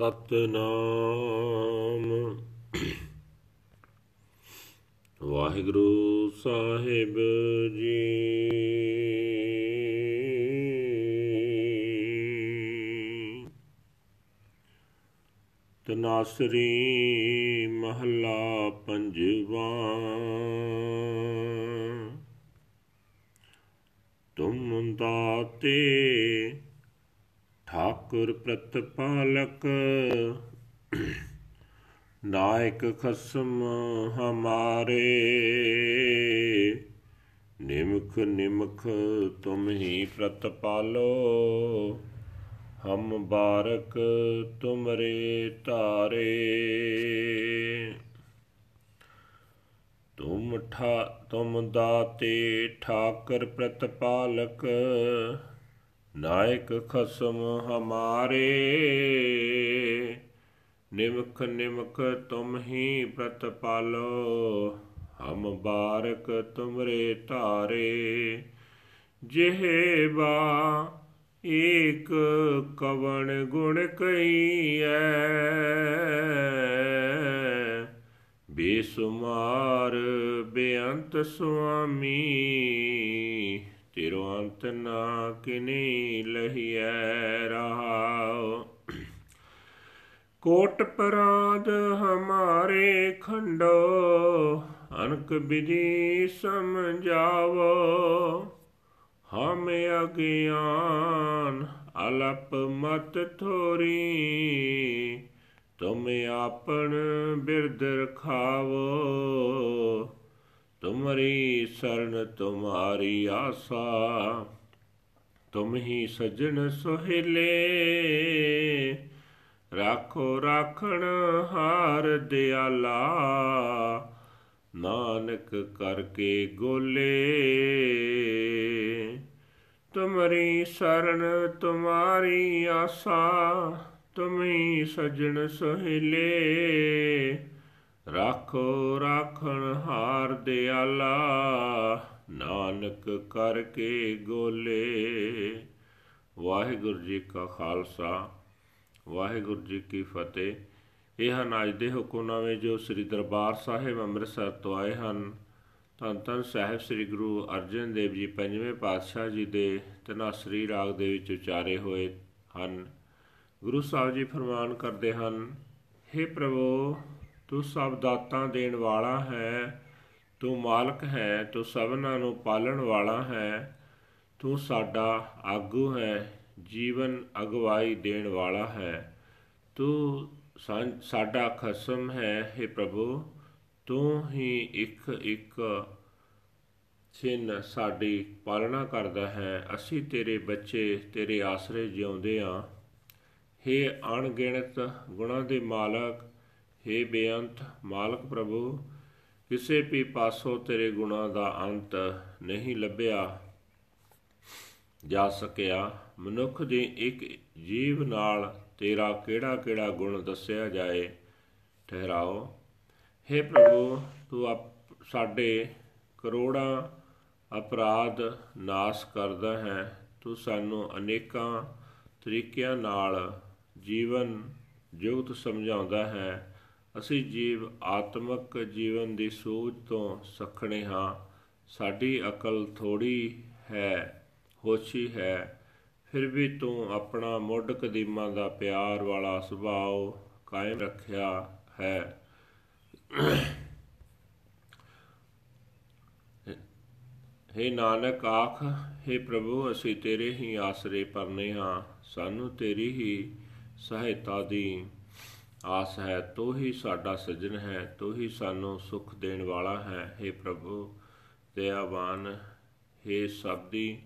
ਸਤਨਾਮ। ਵਾਹਿਗੁਰੂ ਸਾਹਿਬ ਜੀ। ਤਨਾਸਰੀ ਮਹੱਲਾ ਪੰਜਵਾ। ਤੁਮ ਦਾਤੇ ਠਾਕੁਰ ਪ੍ਰਤਪਾਲਕ। ਨਾਇਕ ਖਸਮ ਹਮਾਰੇ। ਨਿਮਖ ਨਿਮਖ ਤੁਮ ਹੀ ਪ੍ਰਤਪਾਲੋ ਹਮ ਬਾਰਕ ਤੁਮਰੇ ਧਾਰੇ ਤੁਮ ਠਾ ਤੁਮ ਦਾਤੇ ਠਾਕਰ ਪ੍ਰਤਪਾਲਕ। ਨਾਇਕ ਖਸਮ ਹਮਾਰੇ, ਨਿਮਖ ਨਿਮਖ ਤੁਮ ਹੀ ਪ੍ਰਤਪਾਲੋ ਹਮ ਬਾਰਕ ਤੁਮਰੇ ਧਾਰੇ। ਜਿਹੇ ਬਾ ਏਕ ਕਵਣ ਗੁਣ ਕਈਐ, ਬੇਸੁਮਾਰ ਬੇਅੰਤ ਸੁਆਮੀ। ਤਿਰੋ ਅੰਤ ਨਾ ਕਿਨੇ ਲਹੀਐ ਰਹਾਉ ਕੋਟ ਪਰਾਦ ਹਮਾਰੇ ਖੰਡੋ, ਅਨਕ ਵਿਧੀ ਸਮਝਾਵੋ। ਹਮ ਅਗਿਆਨ ਅਲਪ ਮਤ ਥੋਰੀ, ਤੁਮ ਆਪਣ ਬਿਰਦ ਰਖਾਵੋ। ਤੁਮਰੀ ਸਰਨ ਤੁਮਾਰੀ ਆਸਾ, ਤੁਮ ਹੀ ਸਜਣ ਸੁਹੇਲੇ। ਰਾਖੋ ਰਾਖਣ ਹਾਰ ਦਿਆਲਾ, ਨਾਨਕ ਕਰਕੇ ਗੋਲੇ। ਤੁਮਰੀ ਸਰਨ ਤੁਮਾਰੀ ਆਸਾ, ਤੁਮੀ ਸਜਣ ਸੁਹੇਲੇ। ਰਾਖੋ, ਰਾਖਣ ਹਾਰ ਦਿਆਲਾ, ਨਾਨਕ ਕਰਕੇ ਗੋਲੇ। ਵਾਹਿਗੁਰੂ ਜੀ ਕਾ ਖਾਲਸਾ, ਵਾਹਿਗੁਰੂ ਜੀ ਕੀ ਫਤਿਹ। ਇਹ ਹਨ ਅੱਜ ਦੇ ਹੁਕਮਨਾਮੇ ਜੋ ਸ੍ਰੀ ਦਰਬਾਰ ਸਾਹਿਬ ਅੰਮ੍ਰਿਤਸਰ ਤੋਂ ਆਏ ਹਨ। ਧੰਨ ਧੰਨ ਸਾਹਿਬ ਸ੍ਰੀ ਗੁਰੂ ਅਰਜਨ ਦੇਵ ਜੀ ਪੰਜਵੇਂ ਪਾਤਸ਼ਾਹ ਜੀ ਦੇ ਤਨਾਸਰੀ ਰਾਗ ਦੇ ਵਿੱਚ ਉਚਾਰੇ ਹੋਏ ਹਨ। ਗੁਰੂ ਸਾਹਿਬ ਜੀ ਫਰਮਾਨ ਕਰਦੇ ਹਨ हे ਪ੍ਰਭੂ ਤੂੰ ਸਭ ਦਾਤਾਂ ਦੇਣ ਵਾਲਾ ਹੈ, ਤੂੰ ਮਾਲਕ ਹੈ, ਤੂੰ ਸਭਨਾਂ ਨੂੰ ਪਾਲਣ ਵਾਲਾ ਹੈ, ਤੂੰ ਸਾਡਾ ਆਗੂ ਹੈ, ਜੀਵਨ ਅਗਵਾਈ ਦੇਣ ਵਾਲਾ ਹੈ। ਤੂੰ ਸਾਡਾ ਖਸਮ ਹੈ हे ਪ੍ਰਭੂ, ਤੂੰ ਹੀ ਇੱਕ ਇੱਕ ਛਿਨ ਸਾਡੀ ਪਾਲਣਾ ਕਰਦਾ ਹੈ। ਅਸੀਂ ਤੇਰੇ ਬੱਚੇ, ਤੇਰੇ ਆਸਰੇ ਜਿਉਂਦੇ ਆਂ। हे ਅਣਗਿਣਤ ਗੁਣਾਂ ਦੇ ਮਾਲਕ हे ਬੇਅੰਤ, ਮਾਲਕ ਪ੍ਰਭੂ, ਕਿਸੇ ਵੀ ਪਾਸੋਂ ਤੇਰੇ ਗੁਣਾਂ ਦਾ ਅੰਤ ਨਹੀਂ ਲੱਭਿਆ ਜਾ ਸਕਿਆ। ਮਨੁੱਖ ਦੀ ਇੱਕ ਜੀਵ ਨਾਲ ਤੇਰਾ ਕਿਹੜਾ ਕਿਹੜਾ ਗੁਣ ਦੱਸਿਆ ਜਾਏ, ਠਹਿਰਾਓ। हे ਪ੍ਰਭੂ, ਤੂੰ ਸਾਡੇ ਕਰੋੜਾਂ ਅਪਰਾਧ ਨਾਸ਼ ਕਰਦਾ ਹੈ। ਤੂੰ ਸਾਨੂੰ ਅਨੇਕਾਂ ਤਰੀਕਿਆਂ ਨਾਲ ਜੀਵਨ ਜੁਗਤ ਸਮਝਾਉਂਦਾ ਹੈ। ਅਸੀਂ ਜੀਵ ਆਤਮਿਕ ਜੀਵਨ ਦੀ ਸੂਝ ਤੋਂ ਸਖਣੇ ਹਾਂ। ਸਾਡੀ ਅਕਲ ਥੋੜੀ ਹੈ, ਹੋਸ਼ੀ ਹੈ। ਫਿਰ ਵੀ ਤੂੰ ਆਪਣਾ ਮੁੱਢ ਕਦੀਮਾਂ ਦਾ ਪਿਆਰ ਵਾਲਾ ਸੁਭਾਅ ਕਾਇਮ ਰੱਖਿਆ ਹੈ। हे ਨਾਨਕ, ਆਖ हे ਪ੍ਰਭੂ, ਅਸੀਂ ਤੇਰੇ ਹੀ ਆਸਰੇ ਪਰਨੇ ਹਾਂ। ਸਾਨੂੰ ਤੇਰੀ ਹੀ ਸਹਾਇਤਾ ਦੀ। ਆਸ ਹੈ, ਤੋ ਹੀ ਸਾਡਾ ਸਜਣ ਹੈ, ਤੋ ਹੀ ਸਾਨੂੰ ਸੁਖ ਦੇਣ ਵਾਲਾ ਹੈ। हे ਪ੍ਰਭੂ, ਦਇਆਵਾਨ हे ਸਭ ਦੀ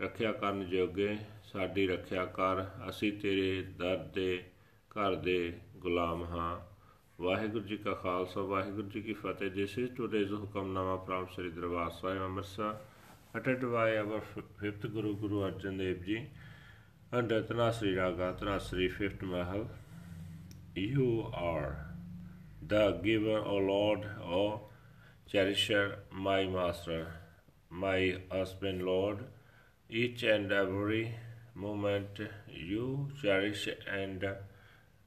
ਰੱਖਿਆ ਕਰਨ ਜੋਗੇ, ਸਾਡੀ ਰੱਖਿਆ ਕਰ। ਅਸੀਂ ਤੇਰੇ ਦਰ ਦੇ, ਘਰ ਦੇ ਗੁਲਾਮ ਹਾਂ। ਵਾਹਿਗੁਰੂ ਜੀ ਕਾ ਖਾਲਸਾ, ਵਾਹਿਗੁਰੂ ਜੀ ਕੀ ਫਤਿਹ। This is today's Hukamnama from Sri Darbar Sahib Amritsar. ਅਟੈਡ by our 5th Guru Guru Arjan Dev ji under Dhanasari raga ਤਨਾਸਰੀ 5th Mahal. You are the giver, O Lord, O cherisher, my master, my husband, Lord. Each and every moment you cherish and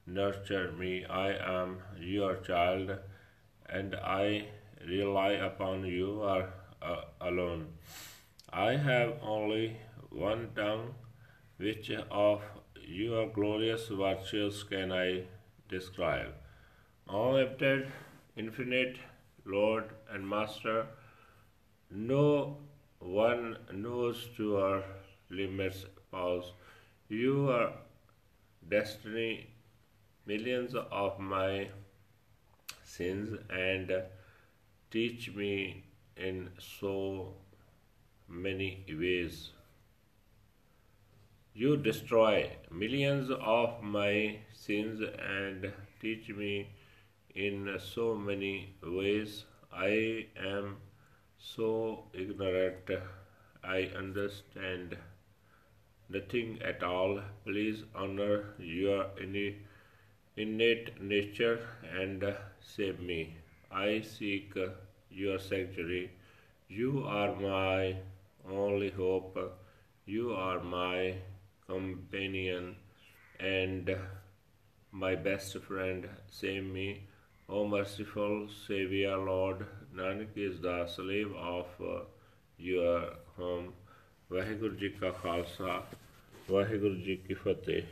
nurture me. I am your child, and I rely upon you uh, alone. I have only one tongue, which of your glorious virtues can I describe? Unlimited, infinite, Lord and Master, no one knows to our limits. Pause. You are destiny, millions of my sins, and teach me in so many ways. You destroy millions of my sins and teach me in so many ways. I am so ignorant. I understand nothing at all. Please honor your innate nature and save me. I seek your sanctuary. You are my only hope. You are my companion and my best friend, save me. O merciful Savior, Lord, Nanak is the slave of uh, your home. Vaheguru Ji Ka Khalsa, Vaheguru Ji Ki Fateh.